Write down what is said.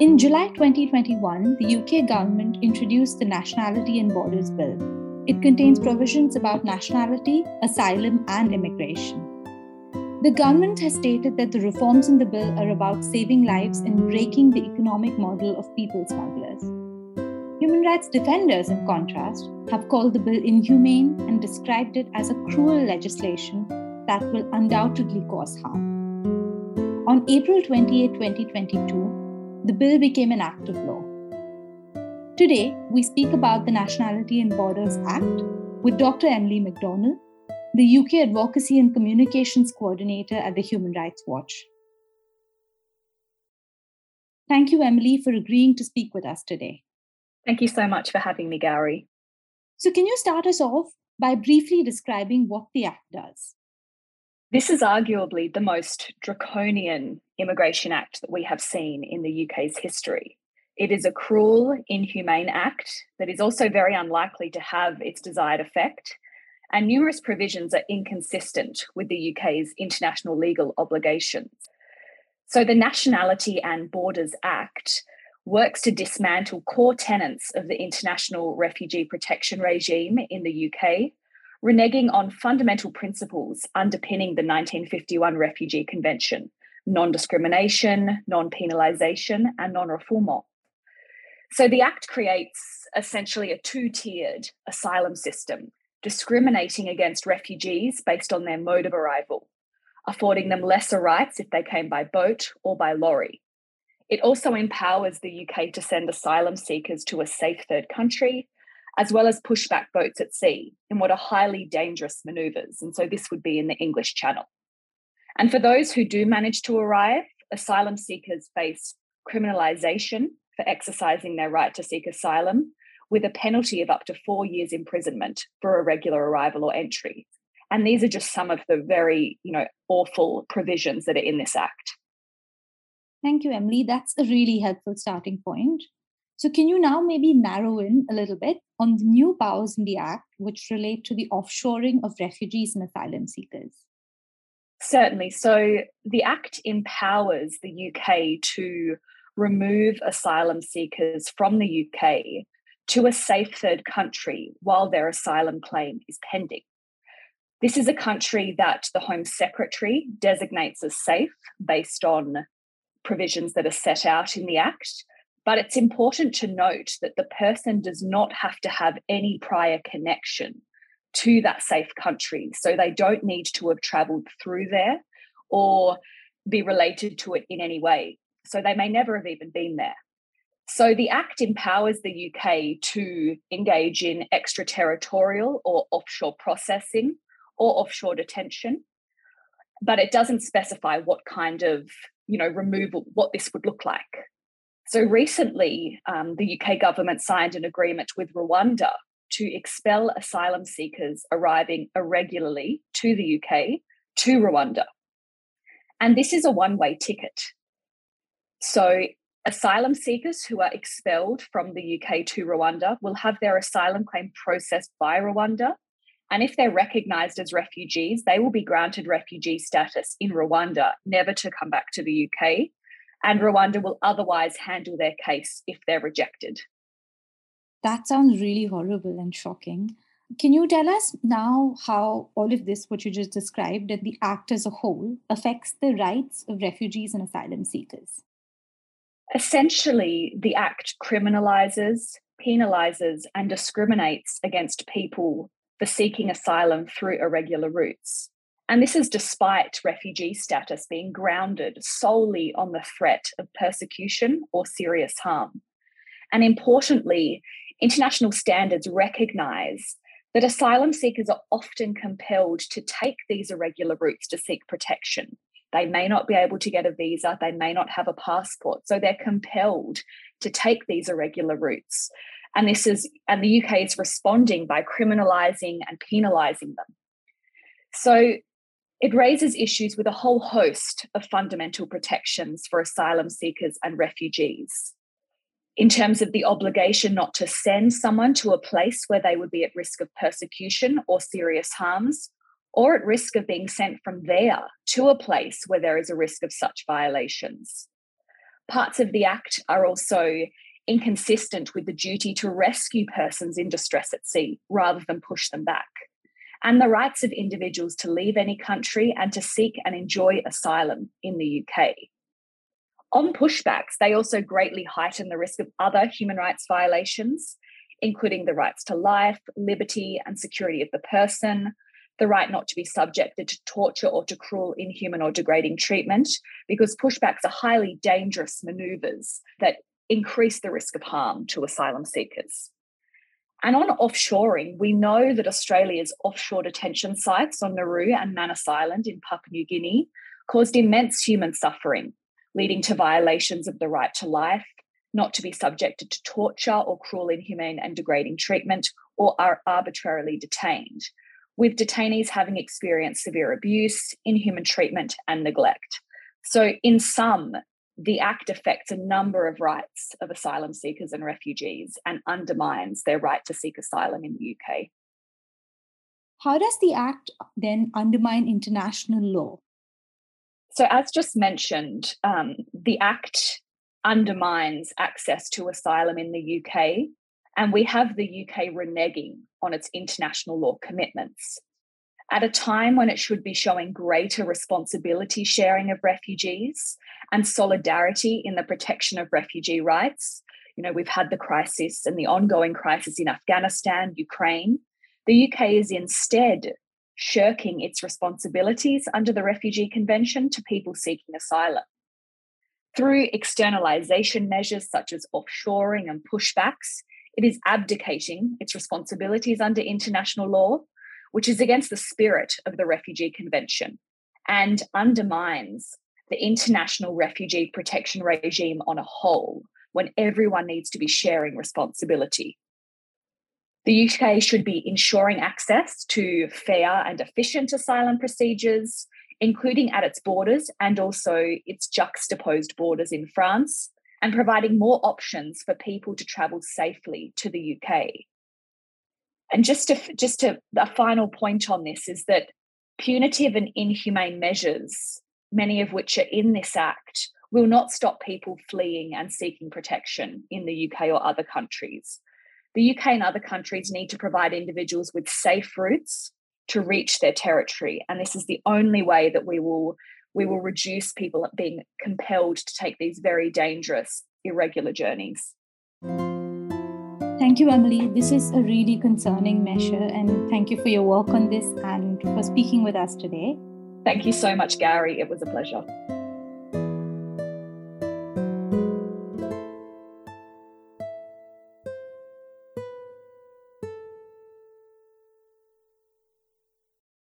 In July 2021, the UK government introduced the Nationality and Borders Bill. It contains provisions about nationality, asylum, and immigration. The government has stated that the reforms in the bill are about saving lives and breaking the economic model of people smugglers. Human rights defenders, in contrast, have called the bill inhumane and described it as a cruel legislation that will undoubtedly cause harm. On April 28, 2022, the bill became an act of law. Today, we speak about the Nationality and Borders Act with Dr. Emily McDonald, the UK Advocacy and Communications Coordinator at the Human Rights Watch. Thank you, Emily, for agreeing to speak with us today. Thank you so much for having me, Gowri. So, can you start us off by briefly describing what the Act does? This is arguably the most draconian Immigration Act that we have seen in the UK's history. It is a cruel, inhumane act that is also very unlikely to have its desired effect, and numerous provisions are inconsistent with the UK's international legal obligations. So, the Nationality and Borders Act works to dismantle core tenets of the international refugee protection regime in the UK reneging on fundamental principles underpinning the 1951 Refugee Convention non discrimination, non penalisation, and non refoulement. So the Act creates essentially a two tiered asylum system, discriminating against refugees based on their mode of arrival, affording them lesser rights if they came by boat or by lorry. It also empowers the UK to send asylum seekers to a safe third country as well as pushback boats at sea in what are highly dangerous manoeuvres. And so this would be in the English Channel. And for those who do manage to arrive, asylum seekers face criminalisation for exercising their right to seek asylum with a penalty of up to four years imprisonment for irregular arrival or entry. And these are just some of the very, you know, awful provisions that are in this act. Thank you, Emily. That's a really helpful starting point. So, can you now maybe narrow in a little bit on the new powers in the Act which relate to the offshoring of refugees and asylum seekers? Certainly. So, the Act empowers the UK to remove asylum seekers from the UK to a safe third country while their asylum claim is pending. This is a country that the Home Secretary designates as safe based on provisions that are set out in the Act. But it's important to note that the person does not have to have any prior connection to that safe country. So they don't need to have traveled through there or be related to it in any way. So they may never have even been there. So the Act empowers the UK to engage in extraterritorial or offshore processing or offshore detention, but it doesn't specify what kind of you know removal what this would look like so recently, um, the UK government signed an agreement with Rwanda to expel asylum seekers arriving irregularly to the UK to Rwanda. And this is a one way ticket. So, asylum seekers who are expelled from the UK to Rwanda will have their asylum claim processed by Rwanda. And if they're recognised as refugees, they will be granted refugee status in Rwanda, never to come back to the UK and Rwanda will otherwise handle their case if they're rejected. That sounds really horrible and shocking. Can you tell us now how all of this, what you just described, and the act as a whole, affects the rights of refugees and asylum seekers? Essentially, the act criminalizes, penalizes, and discriminates against people for seeking asylum through irregular routes. And this is despite refugee status being grounded solely on the threat of persecution or serious harm. And importantly, international standards recognize that asylum seekers are often compelled to take these irregular routes to seek protection. They may not be able to get a visa, they may not have a passport, so they're compelled to take these irregular routes. And this is and the UK is responding by criminalizing and penalizing them. So it raises issues with a whole host of fundamental protections for asylum seekers and refugees. In terms of the obligation not to send someone to a place where they would be at risk of persecution or serious harms, or at risk of being sent from there to a place where there is a risk of such violations. Parts of the Act are also inconsistent with the duty to rescue persons in distress at sea rather than push them back, and the rights of individuals to leave any country and to seek and enjoy asylum in the UK. On pushbacks, they also greatly heighten the risk of other human rights violations, including the rights to life, liberty, and security of the person, the right not to be subjected to torture or to cruel, inhuman, or degrading treatment, because pushbacks are highly dangerous maneuvers that increase the risk of harm to asylum seekers. And on offshoring, we know that Australia's offshore detention sites on Nauru and Manus Island in Papua New Guinea caused immense human suffering, leading to violations of the right to life, not to be subjected to torture or cruel, inhumane, and degrading treatment, or are arbitrarily detained, with detainees having experienced severe abuse, inhuman treatment, and neglect. So, in sum, the Act affects a number of rights of asylum seekers and refugees and undermines their right to seek asylum in the UK. How does the Act then undermine international law? So, as just mentioned, um, the Act undermines access to asylum in the UK, and we have the UK reneging on its international law commitments. At a time when it should be showing greater responsibility sharing of refugees and solidarity in the protection of refugee rights, you know, we've had the crisis and the ongoing crisis in Afghanistan, Ukraine. The UK is instead shirking its responsibilities under the Refugee Convention to people seeking asylum. Through externalization measures such as offshoring and pushbacks, it is abdicating its responsibilities under international law, which is against the spirit of the Refugee Convention and undermines the international refugee protection regime on a whole when everyone needs to be sharing responsibility. The UK should be ensuring access to fair and efficient asylum procedures, including at its borders and also its juxtaposed borders in France, and providing more options for people to travel safely to the UK. And just to just a final point on this is that punitive and inhumane measures, many of which are in this act, will not stop people fleeing and seeking protection in the UK or other countries. The UK and other countries need to provide individuals with safe routes to reach their territory, and this is the only way that we will we will reduce people being compelled to take these very dangerous, irregular journeys. Thank you, Emily. This is a really concerning measure, and thank you for your work on this and for speaking with us today. Thank you so much, Gowri. It was a pleasure.